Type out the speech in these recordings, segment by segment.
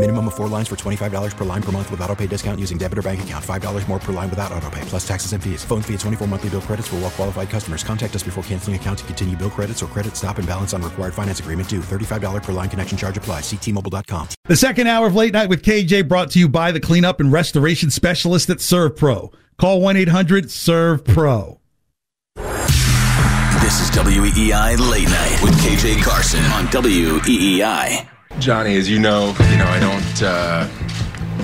Minimum of four lines for $25 per line per month with auto pay discount using debit or bank account. $5 more per line without auto pay, plus taxes and fees. Phone fee at 24 monthly bill credits for well qualified customers. Contact us before canceling account to continue bill credits or credit stop and balance on required finance agreement due. $35 per line connection charge applies. Ctmobile.com. The second hour of Late Night with KJ brought to you by the cleanup and restoration specialist at SERVPRO. Call 1-800-SERVE-PRO. This is WEEI Late Night with KJ Carson on WEEI. Johnny, as you know, you know I don't uh,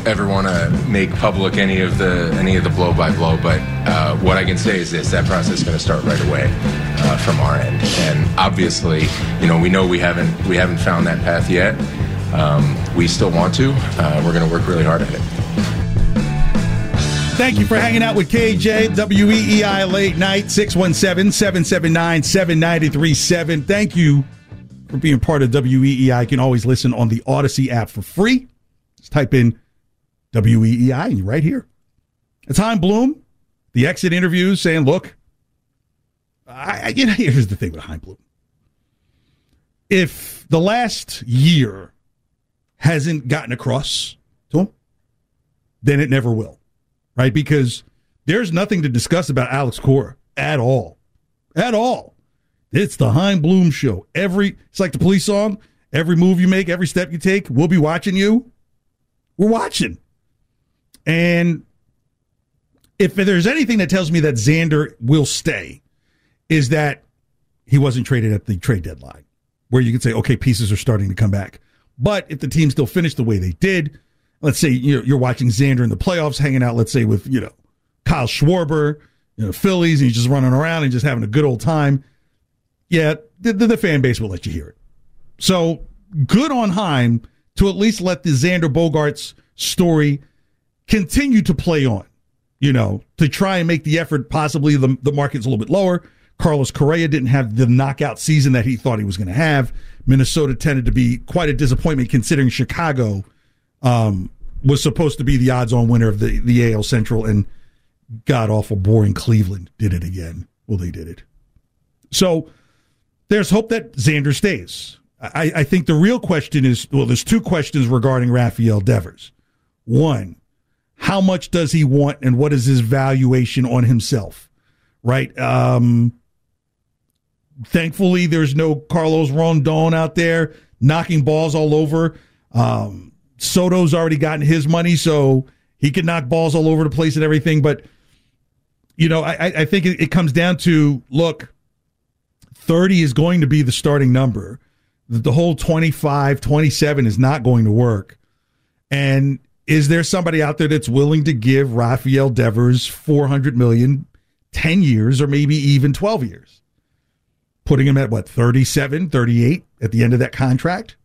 ever want to make public any of the any of the blow by blow, but uh, what I can say is this: that process is going to start right away uh, from our end, and obviously, you know, we know we haven't we haven't found that path yet. Um, we still want to. Uh, we're going to work really hard at it. Thank you for hanging out with KJ, WEEI Late Night, 617 779 7937. Thank you for being part of WEEI. You can always listen on the Audacy app for free. Just type in WEEI and you're right here. It's Chaim Bloom, the exit interviews saying, look, I, I- you know, here's the thing with Chaim Bloom. If the last year hasn't gotten across to him, then it never will, right? Because there's nothing to discuss about Alex Cora at all, at all. It's the Chaim Bloom show. Every it's like the police song. Every move you make, every step you take, we'll be watching you. We're watching. And if there's anything that tells me that Xander will stay, is that he wasn't traded at the trade deadline, where you could say, okay, pieces are starting to come back. But if the team still finished the way they did, let's say you're, you're watching Xander in the playoffs, hanging out, let's say with you know Kyle Schwarber, you know Phillies, and he's just running around and just having a good old time. Yeah, the, the, fan base will let you hear it. So good on Chaim to at least let the Xander Bogaerts story continue to play on, you know, to try and make the effort possibly the, the market's a little bit lower. Carlos Correa didn't have the knockout season that he thought he was going to have. Minnesota tended to be quite a disappointment considering Chicago um, was supposed to be the odds on winner of the, the AL Central and god awful boring Cleveland did it again. Well, they did it. So there's hope that Xander stays. I, I think the real question is well, there's two questions regarding Rafael Devers. One, how much does he want and what is his valuation on himself? Right? Um, thankfully, there's no Carlos Rondon out there knocking balls all over. Um, Soto's already gotten his money, so he can knock balls all over the place and everything. But, you know, I, I think it, it comes down to look, 30 is going to be the starting number. The, whole 25, 27 is not going to work. And is there somebody out there that's willing to give Rafael Devers 400 million, 10 years, or maybe even 12 years? Putting him at what, 37, 38 at the end of that contract?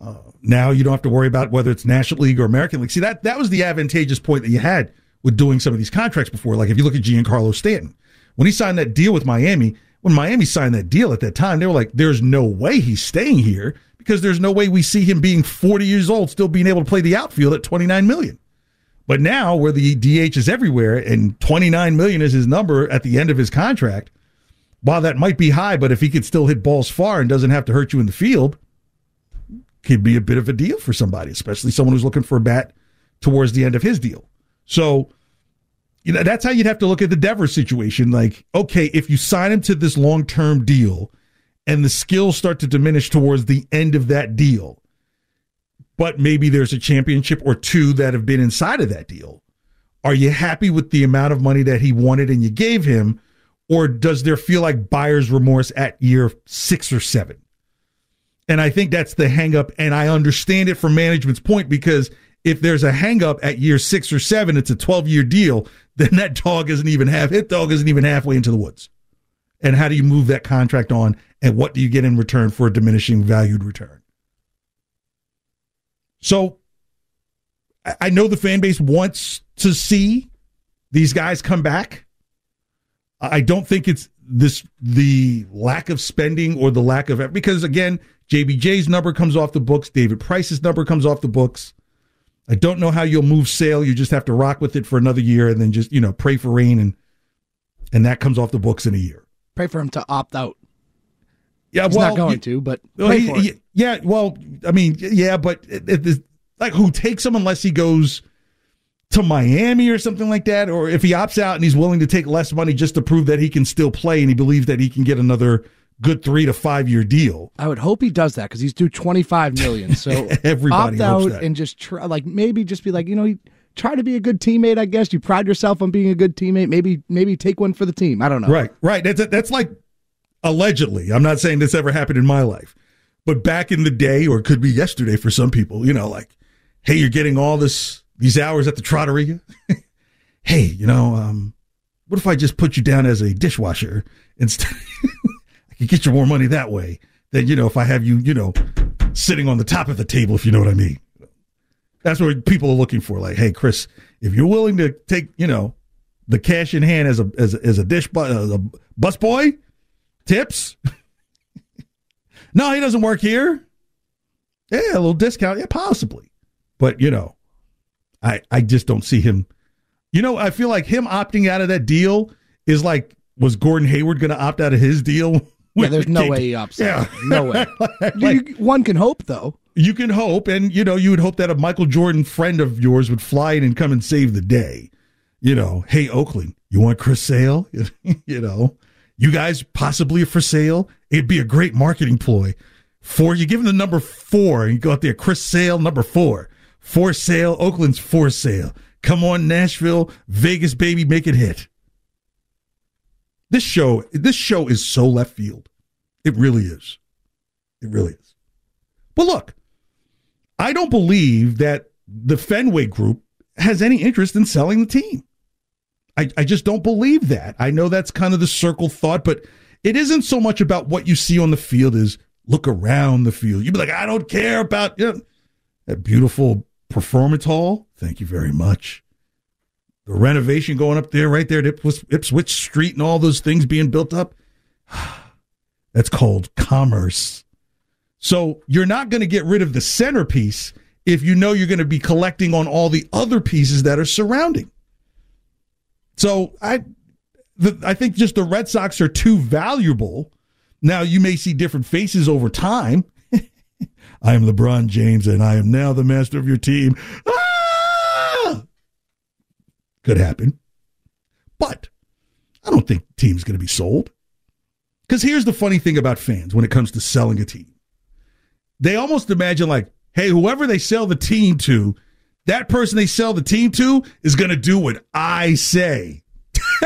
Uh, now you don't have to worry about whether it's National League or American League. See, that, that was the advantageous point that you had with doing some of these contracts before. Like if you look at Giancarlo Stanton, when he signed that deal with Miami, when Miami signed that deal at that time, they were like, there's no way he's staying here because there's no way we see him being 40 years old still being able to play the outfield at 29 million. But now where the DH is everywhere and 29 million is his number at the end of his contract, while that might be high, but if he could still hit balls far and doesn't have to hurt you in the field, could be a bit of a deal for somebody, especially someone who's looking for a bat towards the end of his deal. So, you know, that's how you'd have to look at the Devers situation. Like, okay, if you sign him to this long term deal and the skills start to diminish towards the end of that deal, but maybe there's a championship or two that have been inside of that deal. Are you happy with the amount of money that he wanted and you gave him? Or does there feel like buyer's remorse at year six or seven? And I think that's the hangup. And I understand it from management's point because if there's a hangup at year six or seven, it's a 12 year deal, then that dog isn't even half, hit dog isn't even halfway into the woods. And how do you move that contract on? And what do you get in return for a diminishing valued return? So I- know the fan base wants to see these guys come back. I don't think it's this the lack of spending or the lack of because again, JBJ's number comes off the books, David Price's number comes off the books. I don't know how you'll move Sale. You just have to rock with it for another year and then just, you know, pray for rain and and that comes off the books in a year. Pray for him to opt out. Yeah, He's well, not going you- to, but well, he- he- yeah, well, I mean, yeah, but it, it, it- like who takes him unless he goes to Miami or something like that, or if he opts out and he's willing to take less money just to prove that he can still play and he believes that he can get another good three to five year deal. I would hope he does that because he's due twenty five million. So Everybody opt out that. and just try, like maybe just be like you know you try to be a good teammate. I guess you pride yourself on being a good teammate. Maybe maybe take one for the team. I don't know. Right, right. That's that's like allegedly. I'm not saying this ever happened in my life, but back in the day, or it could be yesterday for some people. You know, like, hey, you're getting all this these hours at the Trotteria. hey, you know, um, what if I just put you down as a dishwasher instead? Could get you more money that way than you know if I have you, you know, sitting on the top of the table, if you know what I mean. That's what people are looking for. Like, hey, Chris, if you're willing to take, you know, the cash in hand as a as a, as a dish bu- as a bus boy, tips. no, he doesn't work here. Yeah, a little discount, yeah, possibly, but you know, I I just don't see him. You know, I feel like him opting out of that deal is like was Gordon Hayward going to opt out of his deal? Yeah, there's no way he opts Yeah. out. No way. You- one can hope though. You can hope, and you know, you would hope that a Michael Jordan friend of yours would fly in and come and save the day. You know, hey Oakland, you want Chris Sale? you know, you guys possibly for sale. It'd be a great marketing ploy. For you give him the number four, and you go out there, Chris Sale, number four, for sale. Oakland's for sale. Come on, Nashville, Vegas, baby, make it hit. This show, this show is so left field. It really is. It really is. But look, I don't believe that the Fenway Group has any interest in selling the team. I, I just don't believe that. I know that's kind of the circle thought, but it isn't so much about what you see on the field as look around the field. You'd be like, I don't care about you know, that beautiful performance hall. Thank you very much. The renovation going up there, right there at Ipswich, Street, and all those things being built up. That's called commerce. So you're not going to get rid of the centerpiece if you know you're going to be collecting on all the other pieces that are surrounding. So I, the, I think just the Red Sox are too valuable. Now you may see different faces over time. I am LeBron James, and I am now the master of your team. Ah! Could happen, but I don't think the team's going to be sold. Because here's the funny thing about fans when it comes to selling a team they almost imagine like, hey, whoever they sell the team to, that person they sell the team to is going to do what I say.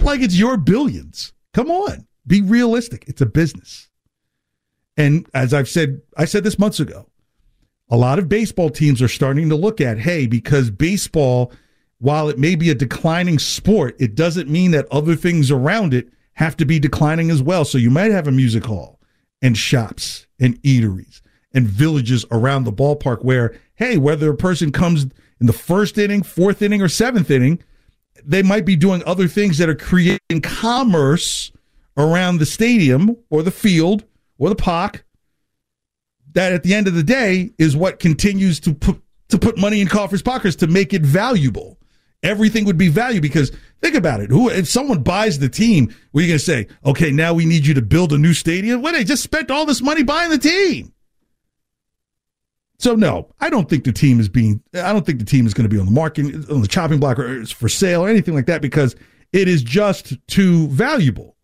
like it's your billions. Come on, be realistic. It's a business. And as I've said, I said this months ago, a lot of baseball teams are starting to look at, hey, because baseball, while it may be a declining sport, it doesn't mean that other things around it have to be declining as well. So you might have a music hall and shops and eateries and villages around the ballpark where, hey, whether a person comes in the first inning, fourth inning, or seventh inning, they might be doing other things that are creating commerce around the stadium or the field or the park. That at the end of the day is what continues to put to put money in coffers pockets to make it valuable. Everything would be value because think about it. Who if someone buys the team, we're gonna say? Okay, now we need you to build a new stadium. Well, they just spent all this money buying the team. So no, I don't think the team is being. I don't think the team is going to be on the market, on the chopping block, or for sale or anything like that because it is just too valuable,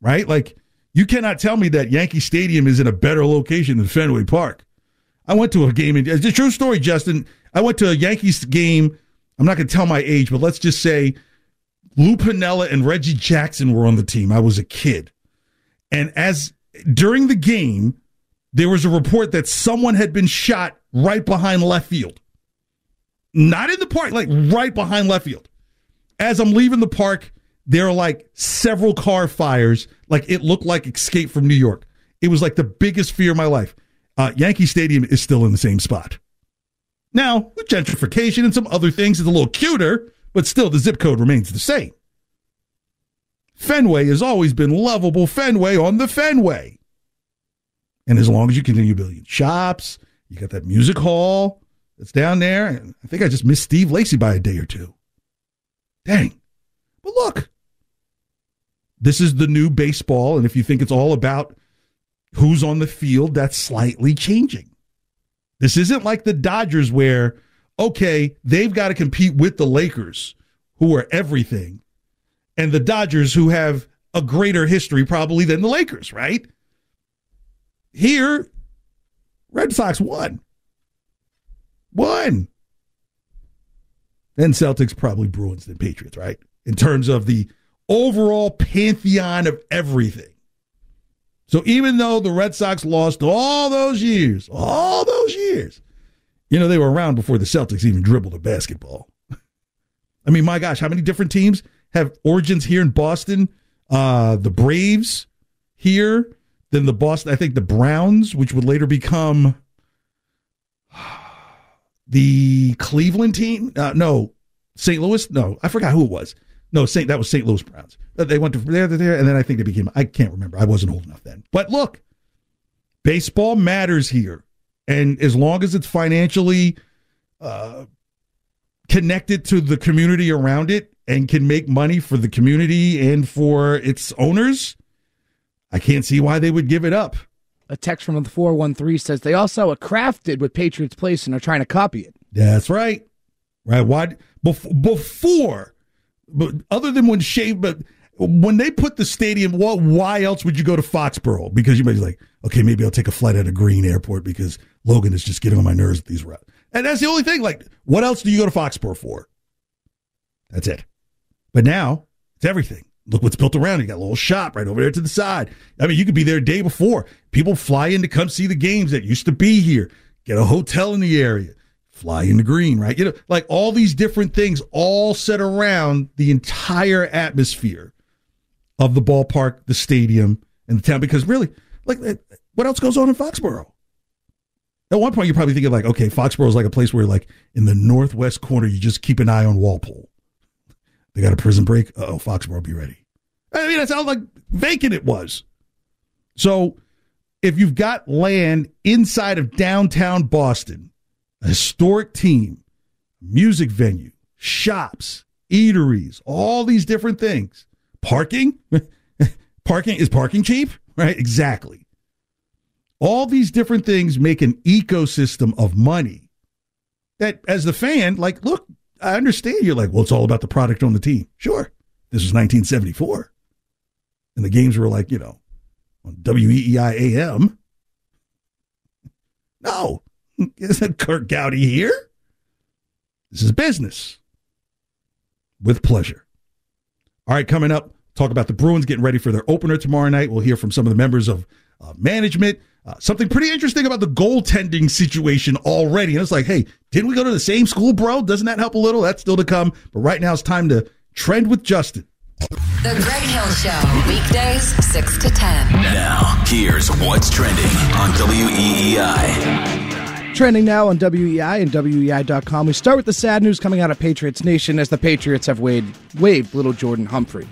right? Like you cannot tell me that Yankee Stadium is in a better location than Fenway Park. I went to a game, and it's a true story, Justin. I went to a Yankees game. I'm not going to tell my age, but let's just say Lou Piniella and Reggie Jackson were on the team. I was a kid, and as during the game, there was a report that someone had been shot right behind left field. Not in the park, like right behind left field. As I'm leaving the park, there are like several car fires. Like it looked like Escape from New York. It was like the biggest fear of my life. Uh, Yankee Stadium is still in the same spot. Now, with gentrification and some other things, it's a little cuter, but still the zip code remains the same. Fenway has always been lovable Fenway on the Fenway. And as long as you continue building shops, you got that music hall that's down there. And I think I just missed Steve Lacy by a day or two. Dang. But look, this is the new baseball. And if you think it's all about who's on the field, that's slightly changing. This isn't like the Dodgers where, okay, they've got to compete with the Lakers, who are everything, and the Dodgers, who have a greater history probably than the Lakers, right? Here, Red Sox won. Won. Then Celtics, probably Bruins, then Patriots, right? In terms of the overall pantheon of everything. So even though the Red Sox lost all those years, all those years, you know, they were around before the Celtics even dribbled a basketball. I mean, my gosh, how many different teams have origins here in Boston? Uh, the Braves here, then the Boston, I think the Browns, which would later become the Cleveland team. Uh, no, St. Louis. No, I forgot who it was. No, St. That was St. Louis Browns. Uh, They went to there, there, there, and then I think they became. I can't remember. I wasn't old enough then. But look, baseball matters here, and as long as it's financially uh, connected to the community around it and can make money for the community and for its owners, I can't see why they would give it up. A text from the 413 says they also are crafted with Patriots Place and are trying to copy it. That's right. Right. Why bef- before, but other than when Shea, but when they put the stadium, what? Why else would you go to Foxborough? Because you might be like, okay, maybe I'll take a flight out of Green Airport because Logan is just getting on my nerves with these routes. And that's the only thing. Like, what else do you go to Foxborough for? That's it. But now it's everything. Look what's built around. You got a little shop right over there to the side. I mean, you could be there day before. People fly in to come see the games that used to be here. Get a hotel in the area. Fly in the green, right? You know, like all these different things all set around the entire atmosphere of the ballpark, the stadium, and the town. Because really, like, eh, what else goes on in Foxborough? At one point, you're probably thinking like, okay, Foxborough is like a place where, like, in the northwest corner, you just keep an eye on Walpole. They got a prison break. Oh, Foxborough, be ready. I mean, that's how like vacant it was. So, if you've got land inside of downtown Boston, a historic team, music venue, shops, eateries, all these different things, parking, parking is parking cheap, right? Exactly. All these different things make an ecosystem of money that, as the fan, like, look, I understand you're like, well, it's all about the product on the team. Sure. This was 1974. And the games were like, you know, on E WEEI AM. No. Isn't Curt Gowdy here? This is business. With pleasure. All right, coming up, talk about the Bruins getting ready for their opener tomorrow night. We'll hear from some of the members of uh, management. Uh, something pretty interesting about the goaltending situation already. And it's like, hey, didn't we go to the same school, bro? Doesn't that help a little? That's still to come. But right now it's time to trend with Justin. The Greg Hill Show, weekdays 6 to 10. Now, here's what's trending on E WEEI. Trending now on WEEI and WEEI.com. We start with the sad news coming out of Patriots Nation as the Patriots have waived, waived little Jordan Humphrey.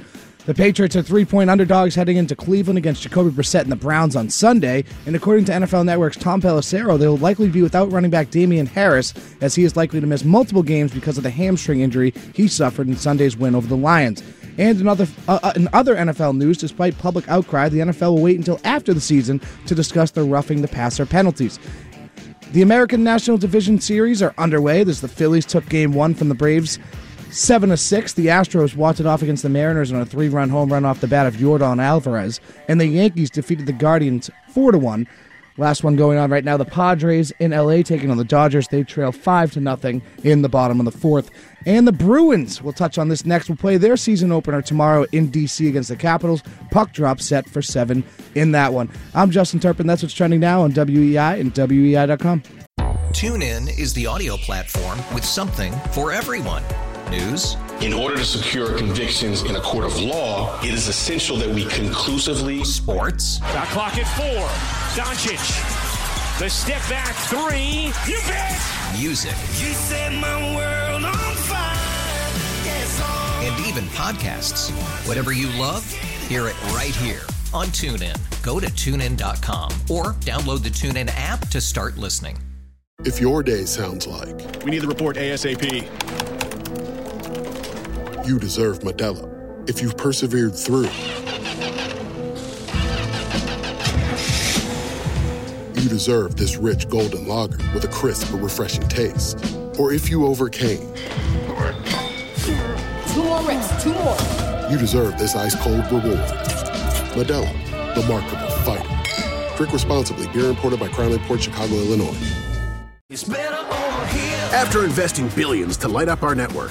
The Patriots are three point underdogs heading into Cleveland against Jacoby Brissett and the Browns on Sunday. And according to NFL Network's Tom Pelissero, they will likely be without running back Damien Harris, as he is likely to miss multiple games because of the hamstring injury he suffered in Sunday's win over the Lions. And in other, uh, uh, in other NFL news, despite public outcry, the NFL will wait until after the season to discuss the roughing the passer penalties. The American National Division Series are underway. As the Phillies took Game One from the Braves, seven to six. The Astros walked it off against the Mariners on a three-run home run off the bat of Yordan Alvarez, and the Yankees defeated the Guardians four to one. Last one going on right now. The Padres in LA taking on the Dodgers. They trail five to nothing in the bottom of the fourth. And the Bruins, we'll touch on this next, We'll play their season opener tomorrow in DC against the Capitals. Puck drop set for seven in that one. I'm Justin Turpin. That's what's trending now on WEEI and WEEI.com. Tune in is the audio platform with something for everyone. News. In order to secure convictions in a court of law, it is essential that we conclusively. Sports. Shot clock at four. Doncic. The step back three. You bet. Music. You set my world on fire. Yes, oh. And even podcasts. Whatever you love, hear it right here on TuneIn. Go to tunein.com or download the TuneIn app to start listening. If your day sounds like we need the report ASAP, you deserve Modelo. If you've persevered through, you deserve this rich golden lager with a crisp but refreshing taste. Or if you overcame, two more reps, two more. You deserve this ice cold reward. Modelo, the Markable Fighter. Drink responsibly. Beer imported by Crown Port Chicago, Illinois. After investing billions to light up our network,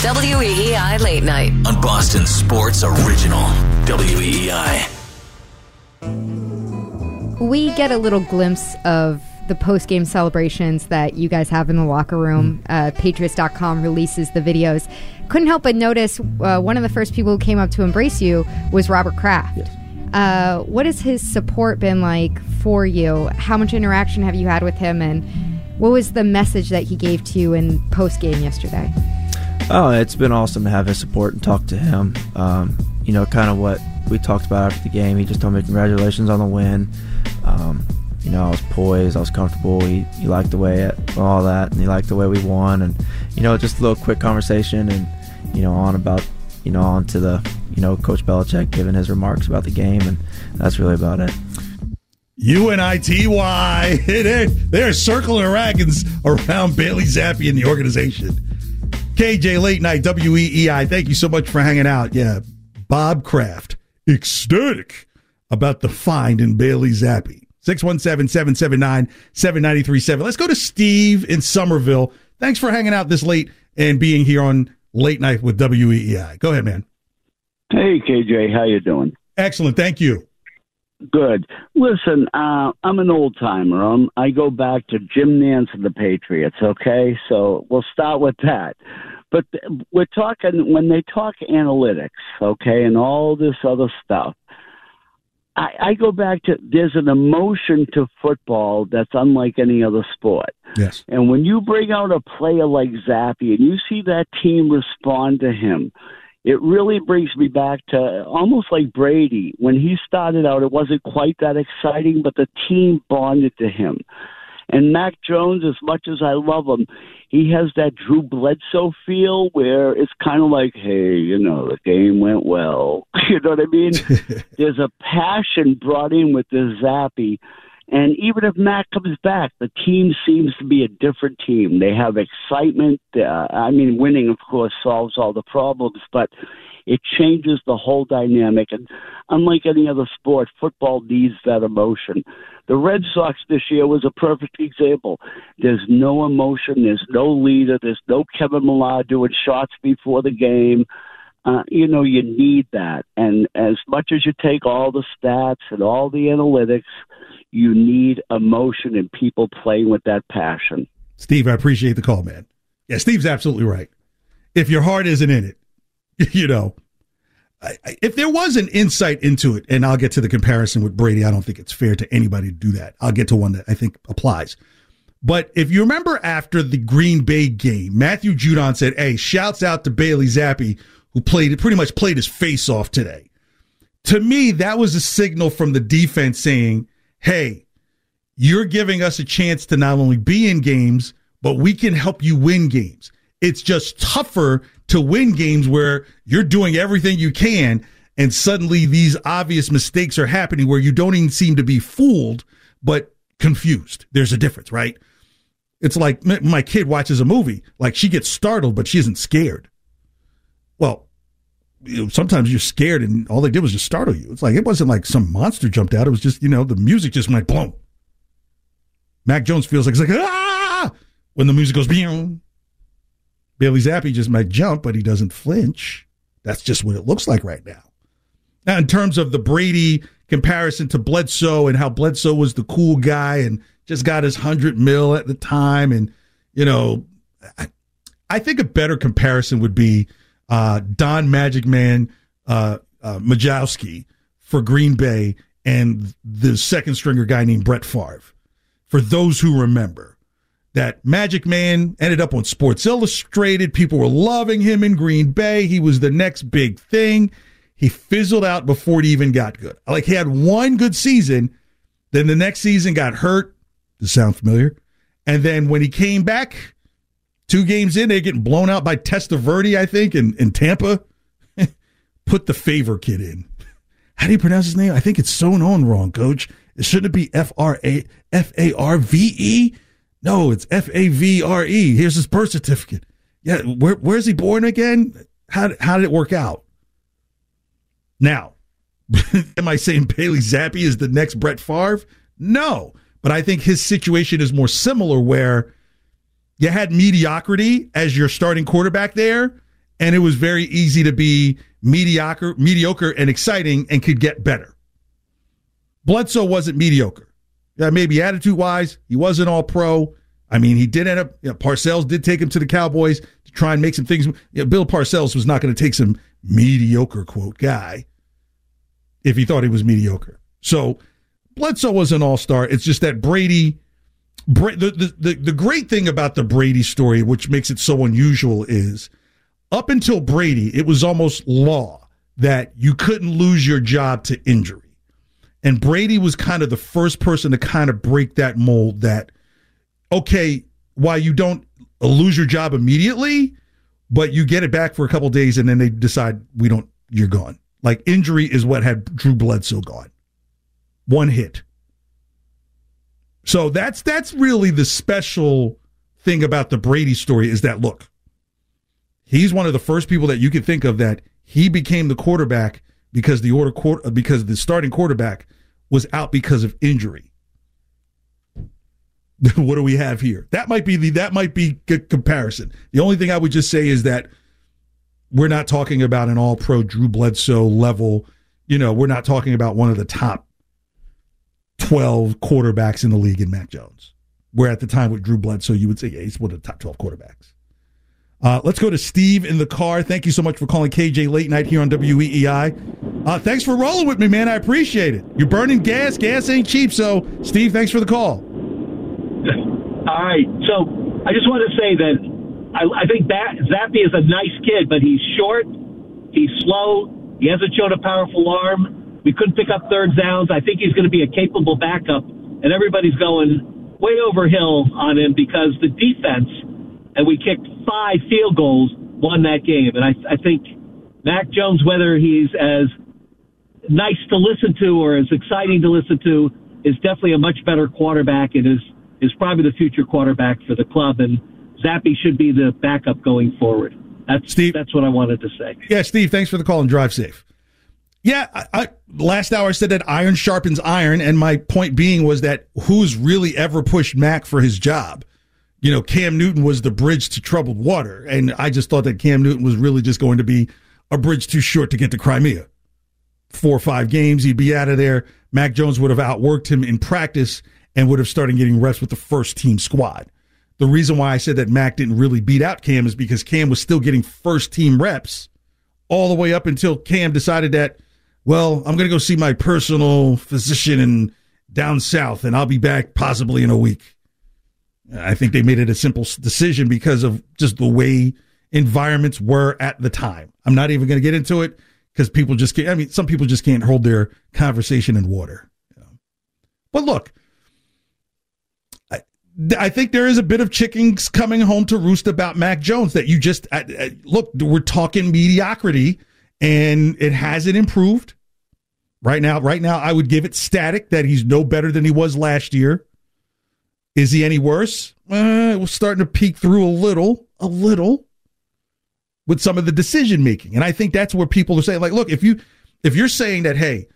WEEI Late Night. on Boston Sports Original. E WEEI. We get a little glimpse of the post game celebrations that you guys have in the locker room. Uh, Patriots.com releases the videos. Couldn't help but notice uh, one of the first people who came up to embrace you was Robert Kraft. Uh, what has his support been like for you? How much interaction have you had with him? And what was the message that he gave to you in post game yesterday? Oh, it's been awesome to have his support and talk to him. Um, you know, kind of what we talked about after the game. He just told me congratulations on the win. Um, you know, I was poised, I was comfortable. He, he liked the way it, all that, and he liked the way we won. And you know, just a little quick conversation, and you know, on about you know, on to the you know, Coach Belichick giving his remarks about the game, and that's really about it. U-N-I-T-Y. They're, they're circling wagons around Bailey Zappe and the organization. KJ Late Night, WEEI. Thank you so much for hanging out. Yeah, Bob Kraft, ecstatic about the find in Bailey Zappe. 617-779-7937. Let's go to Steve in Somerville. Thanks for hanging out this late and being here on Late Night with WEEI. Go ahead, man. Hey, KJ, how you doing? Excellent. Thank you. Good. Listen, uh, I'm an old timer. Um, I go back to Jim Nance and the Patriots. Okay, so we'll start with that. But we're talking when they talk analytics, okay, and all this other stuff. I, I go back to there's an emotion to football that's unlike any other sport. Yes. And when you bring out a player like Zappe and you see that team respond to him, it really brings me back to almost like Brady. When he started out, it wasn't quite that exciting, but the team bonded to him. And Mac Jones, as much as I love him, he has that Drew Bledsoe feel where it's kind of like, hey, you know, the game went well. you know what I mean? There's a passion brought in with this Zappe. And even if Mac comes back, the team seems to be a different team. They have excitement. Uh, I mean, winning, of course, solves all the problems, but it changes the whole dynamic. And unlike any other sport, football needs that emotion. The Red Sox this year was a perfect example. There's no emotion. There's no leader. There's no Kevin Millar doing shots before the game. Uh, you know, you need that. And as much as you take all the stats and all the analytics, you need emotion and people playing with that passion. Steve, I appreciate the call, man. Yeah, Steve's absolutely right. If your heart isn't in it, you know, I, I, if there was an insight into it, and I'll get to the comparison with Brady, I don't think it's fair to anybody to do that. I'll get to one that I think applies. But if you remember after the Green Bay game, Matthew Judon said, Hey, shouts out to Bailey Zappe, who played pretty much played his face off today. To me, that was a signal from the defense saying, Hey, you're giving us a chance to not only be in games, but we can help you win games. It's just tougher to win games where you're doing everything you can and suddenly these obvious mistakes are happening where you don't even seem to be fooled, but confused. There's a difference, right? It's like my kid watches a movie, like she gets startled, but she isn't scared. Well, you know, sometimes you're scared and all they did was just startle you. It's like it wasn't like some monster jumped out. It was just, you know, the music just went boom. Mac Jones feels like it's like ah when the music goes boom. Bailey Zappe just might jump, but he doesn't flinch. That's just what it looks like right now. Now, in terms of the Brady comparison to Bledsoe and how Bledsoe was the cool guy and just got his hundred mil at the time, and you know, I, I think a better comparison would be uh, Don Magic Man uh, uh, Majkowski for Green Bay and the second stringer guy named Brett Favre. For those who remember, that Magic Man ended up on Sports Illustrated. People were loving him in Green Bay. He was the next big thing. He fizzled out before it even got good. Like he had one good season, then the next season got hurt. Does sound familiar? And then when he came back, two games in, they getting blown out by Testaverde, I think, in, in Tampa. Put the favor kid in. How do you pronounce his name? I think it's sewn on wrong, coach. Shouldn't it be F R A F A R V E. No, it's F A V R E. Here's his birth certificate. Yeah, where, where's he born again? How, how did it work out? Now, am I saying Bailey Zappe is the next Brett Favre? No, but I think his situation is more similar where you had mediocrity as your starting quarterback there, and it was very easy to be mediocre, mediocre and exciting and could get better. Bledsoe wasn't mediocre. Yeah, maybe attitude wise, he wasn't all pro. I mean, he did end up, you know, Parcells did take him to the Cowboys to try and make some things. You know, Bill Parcells was not going to take some mediocre, quote, guy if he thought he was mediocre. So Bledsoe was an all star. It's just that Brady, Bra- the, the, the, the great thing about the Brady story, which makes it so unusual, is up until Brady, it was almost law that you couldn't lose your job to injury. And Brady was kind of the first person to kind of break that mold that, okay, why you don't lose your job immediately, but you get it back for a couple days and then they decide we don't, you're gone. Like injury is what had Drew Bledsoe gone. One hit. So that's that's really the special thing about the Brady story is that look, he's one of the first people that you can think of that he became the quarterback because the order quarter because the starting quarterback was out because of injury. what do we have here? That might be the that might be good comparison. The only thing I would just say is that we're not talking about an all pro Drew Bledsoe level. You know, we're not talking about one of the top 12 quarterbacks in the league in Mac Jones. Where at the time with Drew Bledsoe, you would say, yeah, he's one of the top 12 quarterbacks. Uh, let's go to Steve in the car. Thank you so much for calling KJ Late Night here on WEEI. Uh, thanks for rolling with me, man. I appreciate it. You're burning gas. Gas ain't cheap. So, Steve, thanks for the call. All right. So, I just want to say that I, I think that Zappe is a nice kid, but he's short, he's slow, he hasn't shown a powerful arm. We couldn't pick up third downs. I think he's going to be a capable backup, and everybody's going way over hill on him because the defense, and we kicked five field goals, won that game. And I, I think Mac Jones, whether he's as nice to listen to or as exciting to listen to, is definitely a much better quarterback and is is probably the future quarterback for the club. And Zappe should be the backup going forward. That's Steve, that's what I wanted to say. Yeah, Steve, thanks for the call and drive safe. Yeah, I, I, last hour I said that iron sharpens iron, and my point being was that who's really ever pushed Mac for his job? You know, Cam Newton was the bridge to troubled water, and I just thought that Cam Newton was really just going to be a bridge too short to get to Crimea. Four or five games, he'd be out of there. Mac Jones would have outworked him in practice and would have started getting reps with the first team squad. The reason why I said that Mac didn't really beat out Cam is because Cam was still getting first team reps all the way up until Cam decided that, well, I'm going to go see my personal physician in down south and I'll be back possibly in a week. I think they made it a simple decision because of just the way environments were at the time. I'm not even going to get into it because people just can't. I mean, some people just can't hold their conversation in water. But look, I think there is a bit of chickens coming home to roost about Mac Jones that you just uh, uh, look. We're talking mediocrity, and it hasn't improved. Right now, right now, I would give it static that he's no better than he was last year. Is he any worse? Uh, we're starting to peek through a little, a little, with some of the decision making, and I think that's where people are saying, like, look, if you if you're saying that, hey,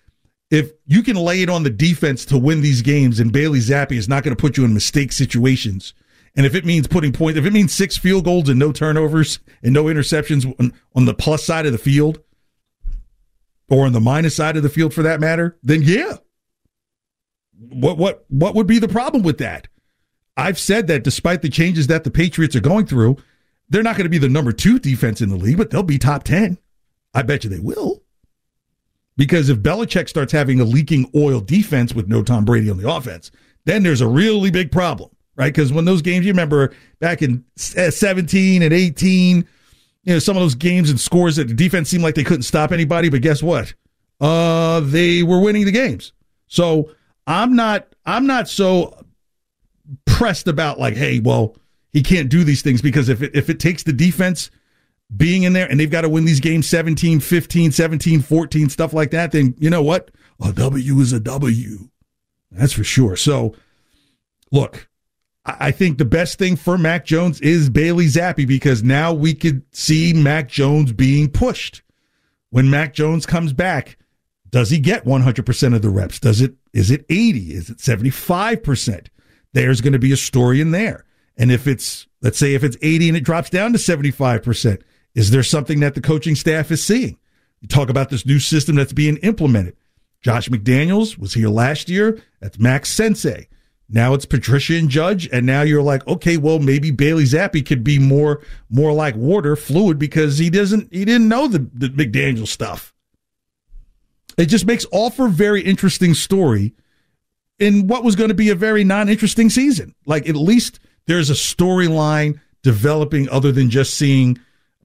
if you can lay it on the defense to win these games, and Bailey Zappe is not going to put you in mistake situations, and if it means putting points, if it means six field goals and no turnovers and no interceptions on, on the plus side of the field, or on the minus side of the field for that matter, then yeah. What what what would be the problem with that? I've said that despite the changes that the Patriots are going through, they're not going to be the number two defense in the league, but they'll be top ten. I bet you they will. Because if Belichick starts having a leaking oil defense with no Tom Brady on the offense, then there's a really big problem, right? Because when those games, you remember back in uh, 17 and 18, you know, some of those games and scores that the defense seemed like they couldn't stop anybody, but guess what? Uh, they were winning the games. So I'm not, I'm not so pressed about like, hey, well, he can't do these things because if it, if it takes the defense being in there and they've got to win these games 17, 15, 17, 14, stuff like that, then you know what? A W is a W. That's for sure. So, look, I think the best thing for Mac Jones is Bailey Zappe because now we could see Mac Jones being pushed. When Mac Jones comes back, does he get 100% of the reps? Does it is it 80? Is it 75%? There's going to be a story in there. And if it's let's say if it's 80 and it drops down to 75%, is there something that the coaching staff is seeing? You talk about this new system that's being implemented. Josh McDaniels was here last year. That's Max Sensei. Now it's Patricia and Judge, and now you're like, okay, well, maybe Bailey Zappe could be more more like water, fluid, because he doesn't he didn't know the, the stuff. It just makes all for a very interesting story in what was going to be a very non-interesting season. Like at least there's a storyline developing other than just seeing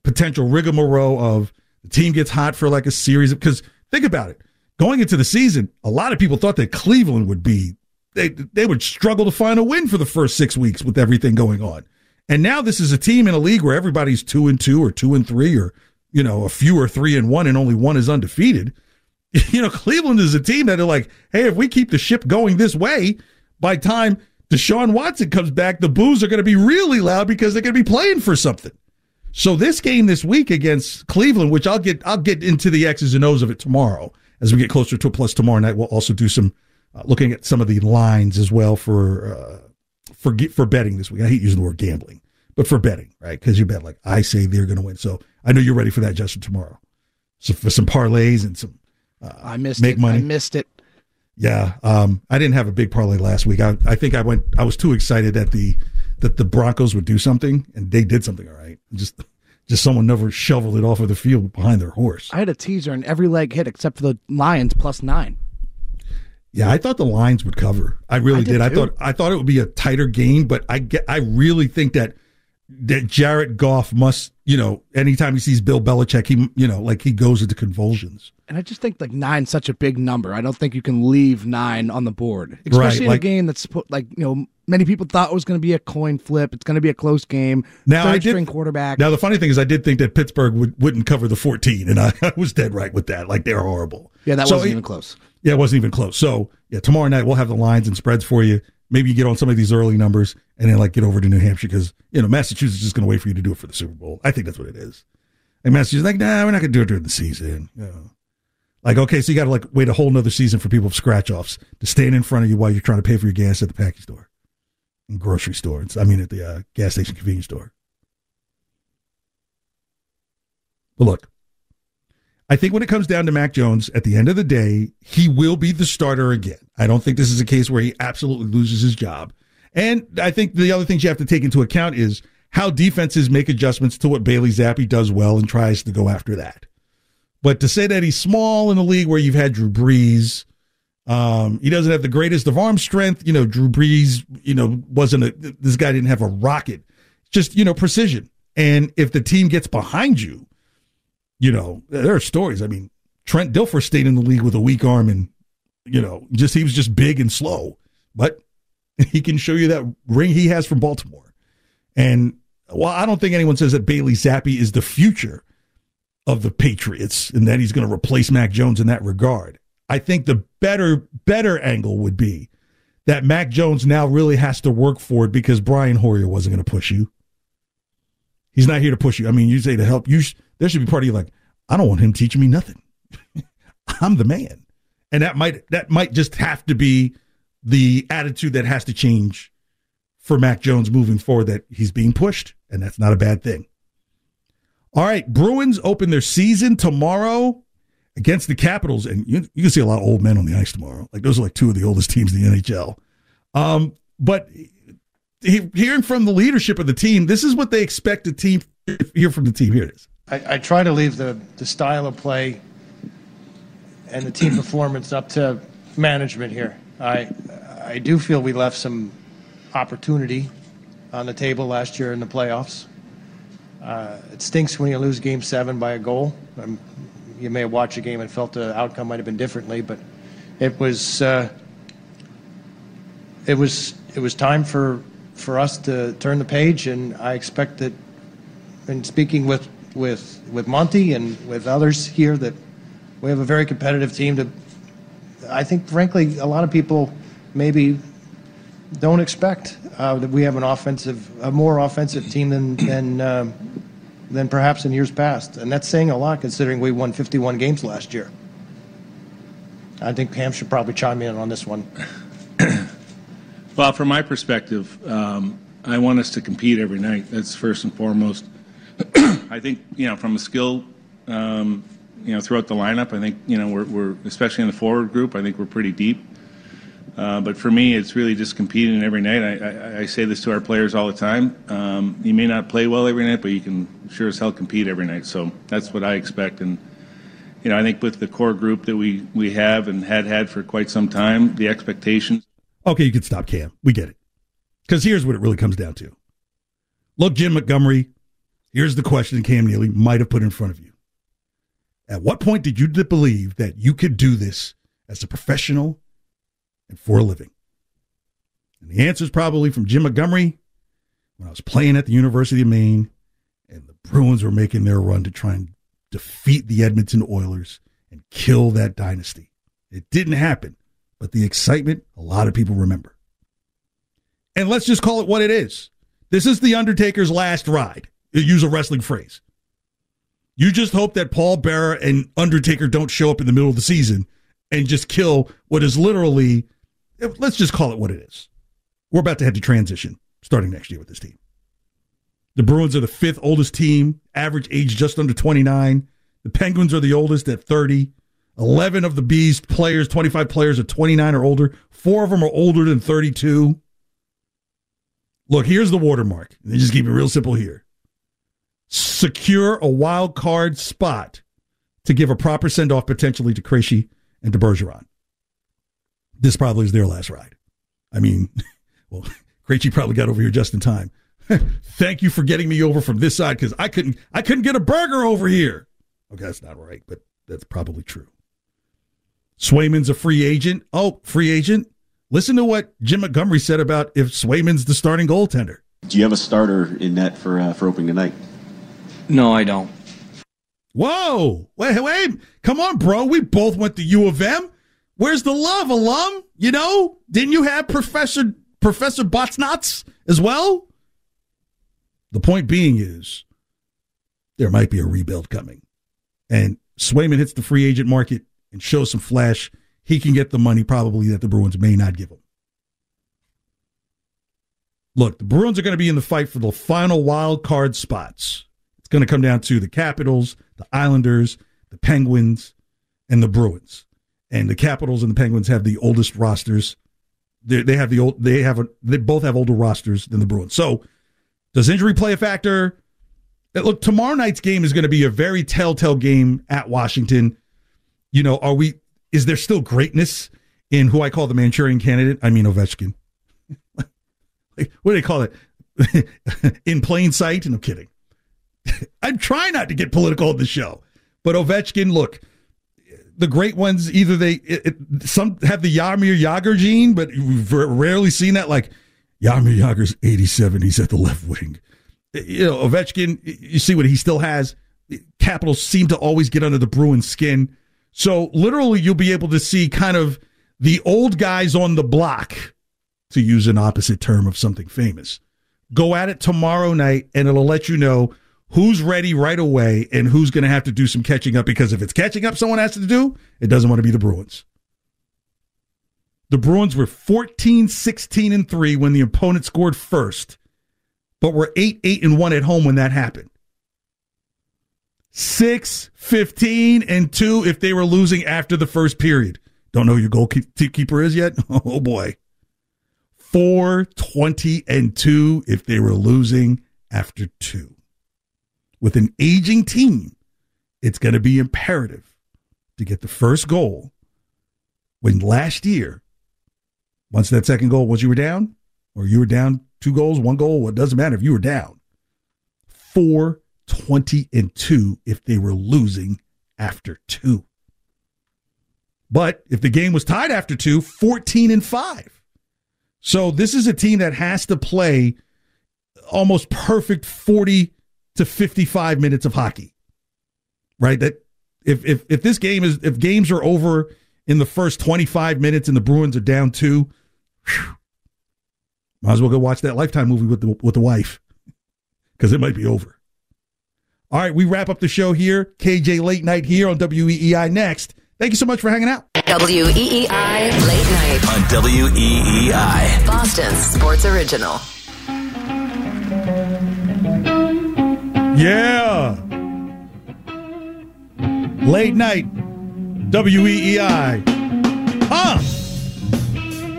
potential rigmarole of the team gets hot for like a series because think about it. Going into the season, a lot of people thought that Cleveland would be they they would struggle to find a win for the first six weeks with everything going on. And now this is a team in a league where everybody's two and two or two and three or you know a few or three and one and only one is undefeated. You know, Cleveland is a team that are like, hey, if we keep the ship going this way, by time Deshaun Watson comes back, the boos are going to be really loud because they're going to be playing for something. So this game this week against Cleveland, which I'll get I'll get into the X's and O's of it tomorrow as we get closer to a plus tomorrow night. We'll also do some uh, looking at some of the lines as well for uh, for for betting this week. I hate using the word gambling, but for betting, right? Because you bet like I say they're going to win. So I know you're ready for that, Justin, tomorrow. So for some parlays and some uh, I missed make it. money. I missed it. Yeah, um, I didn't have a big parlay last week. I, I think I went. I was too excited that the that the Broncos would do something, and they did something all right. Just just someone never shoveled it off of the field behind their horse. I had a teaser and every leg hit except for the Lions plus nine. Yeah, I thought the lines would cover. I really I did. did I thought I thought it would be a tighter game, but I get. I really think that that Jared Goff must, you know, anytime he sees Bill Belichick, he, you know, like he goes into convulsions. And I just think like nine's such a big number. I don't think you can leave nine on the board, especially in like- a game that's like you know many people thought it was going to be a coin flip. It's going to be a close game. Now Third I did string quarterback. Now the funny thing is, I did think that Pittsburgh would, wouldn't cover the 14, and I, I was dead right with that. Like they're horrible. yeah, that So wasn't it- even close. Yeah, it wasn't even close. So yeah, tomorrow night we'll have the lines and spreads for you. Maybe you get on some of these early numbers and then like get over to New Hampshire because you know Massachusetts is just going to wait for you to do it for the Super Bowl. I think that's what it is. And Massachusetts is like, nah, we're not going to do it during the season. You know. Like, okay, so you got to like wait a whole nother season for people with scratch offs to stand in front of you while you're trying to pay for your gas at the package store, and grocery store. I mean, at the uh, gas station convenience store. But look, I think when it comes down to Mac Jones, at the end of the day, he will be the starter again. I don't think this is a case where he absolutely loses his job. And I think the other things you have to take into account is how defenses make adjustments to what Bailey Zappe does well and tries to go after that. But to say that he's small in a league where you've had Drew Brees, um, he doesn't have the greatest of arm strength. You know, Drew Brees, you know, wasn't a, this guy didn't have a rocket, just, you know, precision. And if the team gets behind you, you know, there are stories. I mean, Trent Dilfer stayed in the league with a weak arm and, you know, just he was just big and slow. But He can show you that ring he has from Baltimore. And while I don't think anyone says that Bailey Zappe is the future of the Patriots and that he's going to replace Mac Jones in that regard, I think the better better angle would be that Mac Jones now really has to work for it because Brian Hoyer wasn't going to push you. He's not here to push you. I mean, you say to help you. Sh- there should be part of you like, I don't want him teaching me nothing. I'm the man, and that might that might just have to be the attitude that has to change for Mac Jones moving forward. That he's being pushed, and that's not a bad thing. All right, Bruins open their season tomorrow against the Capitals, and you, you can see a lot of old men on the ice tomorrow. Like those are like two of the oldest teams in the NHL. Um, but he, hearing from the leadership of the team, this is what they expect the team hear from the team. Here it is. I, I try to leave the, the style of play and the team performance up to management here. I I do feel we left some opportunity on the table last year in the playoffs. Uh, it stinks when you lose Game Seven by a goal. Um, you may have watched a game and felt the outcome might have been differently, but it was uh, it was it was time for for us to turn the page, and I expect that. In speaking with with with Monty and with others here, that we have a very competitive team. To I think, frankly, a lot of people maybe don't expect uh, that we have an offensive, a more offensive team than than um, than perhaps in years past, and that's saying a lot considering we won 51 games last year. I think Cam should probably chime in on this one. Well, from my perspective, um, I want us to compete every night. That's first and foremost. I think you know from a skill, um, you know, throughout the lineup. I think you know we're, we're especially in the forward group. I think we're pretty deep. Uh, but for me, it's really just competing every night. I, I, I say this to our players all the time. Um, you may not play well every night, but you can sure as hell compete every night. So that's what I expect. And you know, I think with the core group that we we have and had had for quite some time, the expectations. Okay, you can stop, Cam. We get it. Because here's what it really comes down to. Look, Jim Montgomery, here's the question Cam Neely might have put in front of you. At what point did you believe that you could do this as a professional and for a living? And the answer is probably from Jim Montgomery when I was playing at the University of Maine and the Bruins were making their run to try and defeat the Edmonton Oilers and kill that dynasty. It didn't happen, but the excitement, a lot of people remember. And let's just call it what it is. This is The Undertaker's last ride. Use a wrestling phrase. You just hope that Paul Bearer and Undertaker don't show up in the middle of the season and just kill what is literally, let's just call it what it is. We're about to have to transition starting next year with this team. The Bruins are the fifth oldest team, average age just under 29. The Penguins are the oldest at 30. 11 of the Bees players, 25 players are 29 or older. Four of them are older than 32. Look, here's the watermark. They just keep it real simple here. Secure a wild card spot to give a proper send off potentially to Krejci and to Bergeron. This probably is their last ride. I mean, well, Krejci probably got over here just in time. Thank you for getting me over from this side because I couldn't I couldn't get a burger over here. Okay, that's not right, but that's probably true. Swayman's a free agent. Oh, free agent. Listen to what Jim Montgomery said about if Swayman's the starting goaltender. Do you have a starter in net for uh, for opening tonight? No, I don't. Whoa! Wait, wait! Come on, bro. We both went to U of M. Where's the love, alum? You know, didn't you have Professor Professor Botsnotz as well? The point being is there might be a rebuild coming. And Swayman hits the free agent market and shows some flash. He can get the money probably that the Bruins may not give him. Look, the Bruins are going to be in the fight for the final wild card spots. It's going to come down to the Capitals, the Islanders, the Penguins, and the Bruins. And the Capitals and the Penguins have the oldest rosters. They, they have the old. They have a. They both have older rosters than the Bruins. So does injury play a factor? Look, tomorrow night's game is going to be a very telltale game at Washington. You know, are we? Is there still greatness in who I call the Manchurian candidate? I mean Ovechkin. what do they call it? in plain sight? I'm kidding. I'm trying not to get political on the show, but Ovechkin. Look, the great ones either they it, it, some have the Jaromir Jagr gene, but we've rarely seen that. Like Jaromir Jagr's 87, he's at the left wing. You know, Ovechkin, you see what he still has. Capitals seem to always get under the Bruins' skin. So literally, you'll be able to see kind of the old guys on the block, to use an opposite term of something famous. Go at it tomorrow night, and it'll let you know who's ready right away and who's going to have to do some catching up. Because if it's catching up, someone has to do, it doesn't want to be the Bruins. The Bruins were 14, 16, and 3 when the opponent scored first, but were 8, 8, and 1 at home when that happened. 6, 15, and 2 if they were losing after the first period. Don't know who your goalkeeper is yet? Oh boy. 4, 20, and 2 if they were losing after 2. With an aging team, it's going to be imperative to get the first goal when last year, once that second goal was you were down, or you were down two goals, one goal, what doesn't matter if you were down. 4, 20, and 2 if they were losing after two. But if the game was tied after two, 14 and 5. So this is a team that has to play almost perfect 40 to 55 minutes of hockey. Right? That if if if this game is if games are over in the first 25 minutes and the Bruins are down 2, whew, might as well go watch that Lifetime movie with the with the wife cuz it might be over. All right, we wrap up the show here. KJ Late Night here on WEEI next. Thank you so much for hanging out. WEEI Late Night. On WEEI. Boston Sports Original. Yeah. Late night. WEEI. Huh.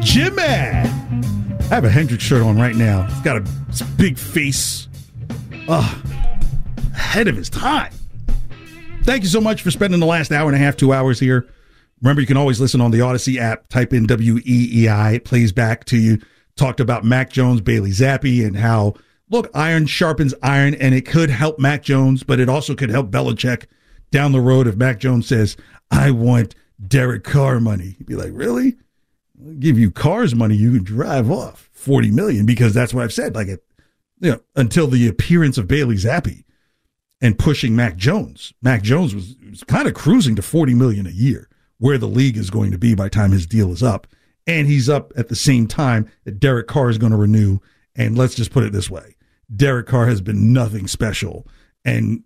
Jimmy. I have a Hendrix shirt on right now. It's got a big face. Ugh. Ahead of his time. Thank you so much for spending the last hour and a half, two hours here. Remember, you can always listen on the Audacy app. Type in WEEI. It plays back to you. Talked about Mac Jones, Bailey Zappe, and how, look, iron sharpens iron, and it could help Mac Jones, but it also could help Belichick down the road if Mac Jones says, I want Derek Carr money. He'd be like, really? I'll give you Carr's money, you can drive off 40 million because that's what I've said. Like, it, you know, until the appearance of Bailey Zappe and pushing Mac Jones. Mac Jones was, was kind of cruising to 40 million a year, where the league is going to be by time his deal is up. And he's up at the same time that Derek Carr is going to renew. And let's just put it this way. Derek Carr has been nothing special. And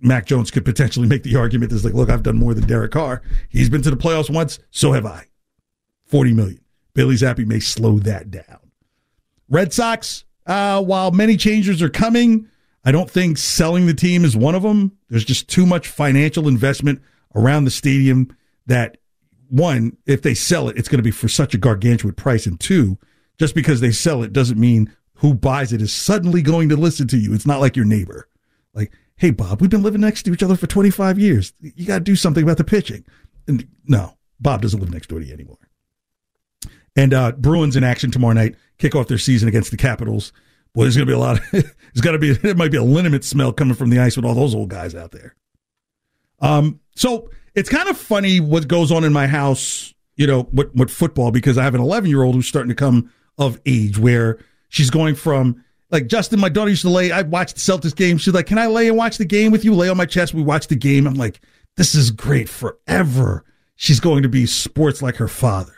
Mac Jones could potentially make the argument that's like, look, I've done more than Derek Carr. He's been to the playoffs once, so have I. 40 million. Billy Zappe may slow that down. Red Sox, uh, while many changes are coming, I don't think selling the team is one of them. There's just too much financial investment around the stadium that one, if they sell it, it's going to be for such a gargantuan price. And two, just because they sell it doesn't mean who buys it is suddenly going to listen to you. It's not like your neighbor. Like, hey, Bob, we've been living next to each other for 25 years. You got to do something about the pitching. And no, Bob doesn't live next door to you anymore. And uh, Bruins in action tomorrow night, kick off their season against the Capitals. Boy, there's going to be a lot. There's got to be. It might be a liniment smell coming from the ice with all those old guys out there. Um, so it's kind of funny what goes on in my house. You know, what what football because I have an 11 year old who's starting to come of age where she's going from like Justin, my daughter used to lay. I watched the Celtics game. She's like, "Can I lay and watch the game with you? Lay on my chest. We watch the game." I'm like, "This is great forever." She's going to be sports like her father,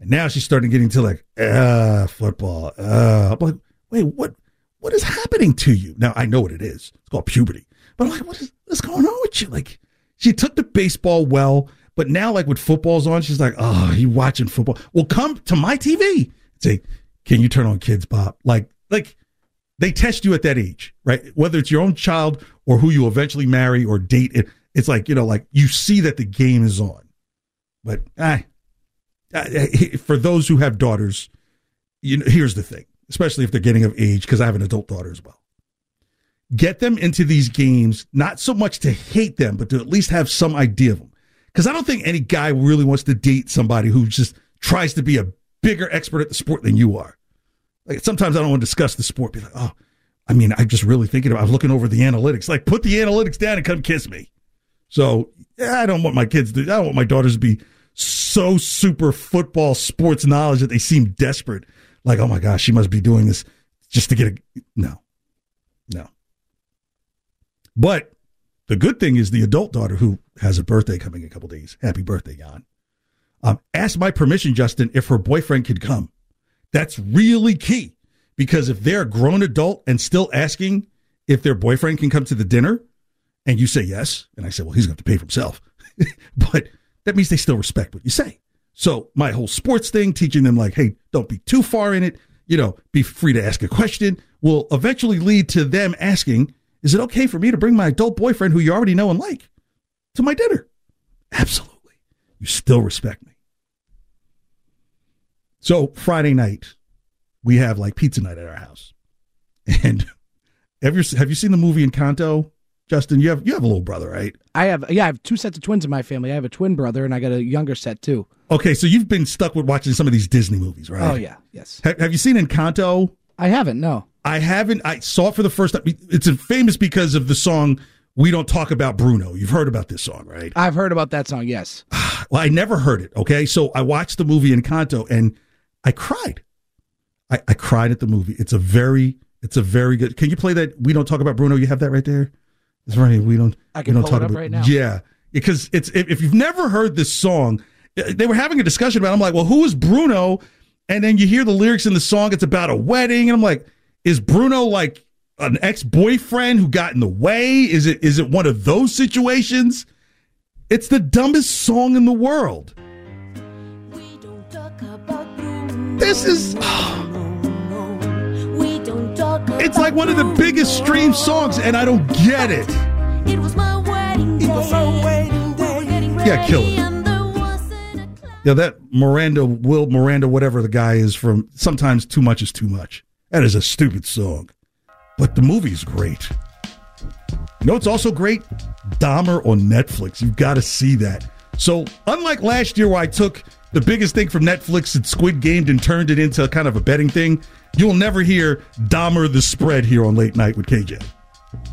and now she's starting getting to like, ah, football. Uh, I'm like, wait, what? What is happening to you? Now I know what it is. It's called puberty. But I'm like, what is what's going on with you? Like, she took the baseball well, but now like with football's on, she's like, oh, you watching football? Well, come to my TV. Say, can you turn on Kidz Bop? Like, like they test you at that age, right? Whether it's your own child or who you eventually marry or date, it, it's like you know, like you see that the game is on. But ah, ah, I, I for those who have daughters, you know, here's the thing especially if they're getting of age, because I have an adult daughter as well. Get them into these games, not so much to hate them, but to at least have some idea of them. Because I don't think any guy really wants to date somebody who just tries to be a bigger expert at the sport than you are. Like sometimes I don't want to discuss the sport. Be like, oh, I mean, I'm just really thinking about. I was looking over the analytics. Like, put the analytics down and come kiss me. So I don't want my kids to, I don't want my daughters to be so super football sports knowledge that they seem desperate. Like, oh my gosh, she must be doing this just to get a, no, no. But the good thing is the adult daughter who has a birthday coming in a couple days. Happy birthday, Jan. Um, asked my permission, Justin, if her boyfriend could come. That's really key because if they're a grown adult and still asking if their boyfriend can come to the dinner, and you say yes, and I say, well, he's going to have to pay for himself, but that means they still respect what you say. So my whole sports thing, teaching them like, hey, don't be too far in it, you know, be free to ask a question, will eventually lead to them asking, is it okay for me to bring my adult boyfriend who you already know and like to my dinner? Absolutely. You still respect me. So Friday night, we have like pizza night at our house. And have you, have you seen the movie Encanto? Justin, you have you have a little brother, right? I have yeah, I have two sets of twins in my family. I have a twin brother and I got a younger set too. Okay, so you've been stuck with watching some of these Disney movies, right? Oh yeah, yes. Have, have you seen Encanto? I haven't. No, I haven't. I saw it for the first time. It's famous because of the song "We Don't Talk About Bruno." You've heard about this song, right? I've heard about that song. Yes. well, I never heard it. Okay, so I watched the movie Encanto and I cried. I, I cried at the movie. It's a very, it's a very good. Can you play that? We don't talk about Bruno. You have that right there. It's right. We don't. I can we don't talk about, right now. Yeah, because it's if, if you've never heard this song, they were having a discussion about. It. I'm like, well, who is Bruno? And then you hear the lyrics in the song. It's about a wedding, and I'm like, is Bruno like an ex boyfriend who got in the way? Is it is it one of those situations? It's the dumbest song in the world. This is. It's like one of the biggest streamed songs, and I don't get it. Yeah, kill it. Yeah, that Miranda, Will Miranda, whatever the guy is from, sometimes too much is too much. That is a stupid song. But the movie's great. You know it's also great? Dahmer on Netflix. You've got to see that. So, unlike last year where I took the biggest thing from Netflix and Squid Game and turned it into kind of a betting thing, you'll never hear Dahmer the Spread here on Late Night with KJ.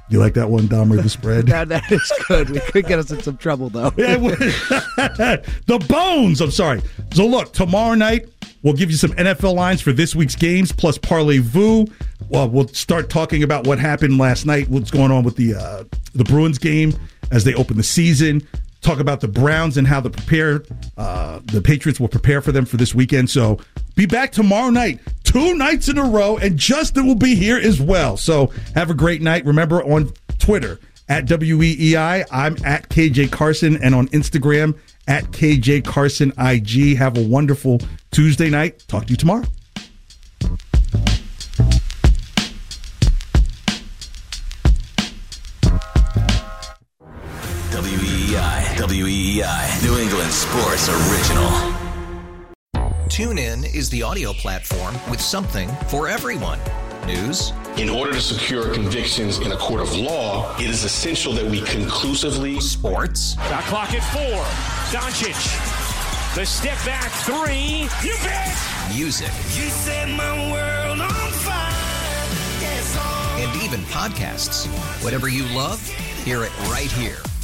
You like that one, Dahmer the Spread? that, that is good. We could get us in some trouble though. Yeah, the bones. I'm sorry. So look, tomorrow night we'll give you some NFL lines for this week's games plus parlay vu. Well, we'll start talking about what happened last night. What's going on with the uh, the Bruins game as they open the season. Talk about the Browns and how the prepare uh, the Patriots will prepare for them for this weekend. So be back tomorrow night, two nights in a row, and Justin will be here as well. So have a great night. Remember on Twitter at WEEI, I'm at KJ Carson, and on Instagram at KJ Carson IG. Have a wonderful Tuesday night. Talk to you tomorrow. WEEI, WEEI, New England Sports Original. TuneIn is the audio platform with something for everyone. News. In order to secure convictions in a court of law, it is essential that we conclusively. Sports. Shot clock at four. Doncic. The step back three. You bet. Music. You set my world on fire. Yes. And even podcasts. Whatever you love, hear it right here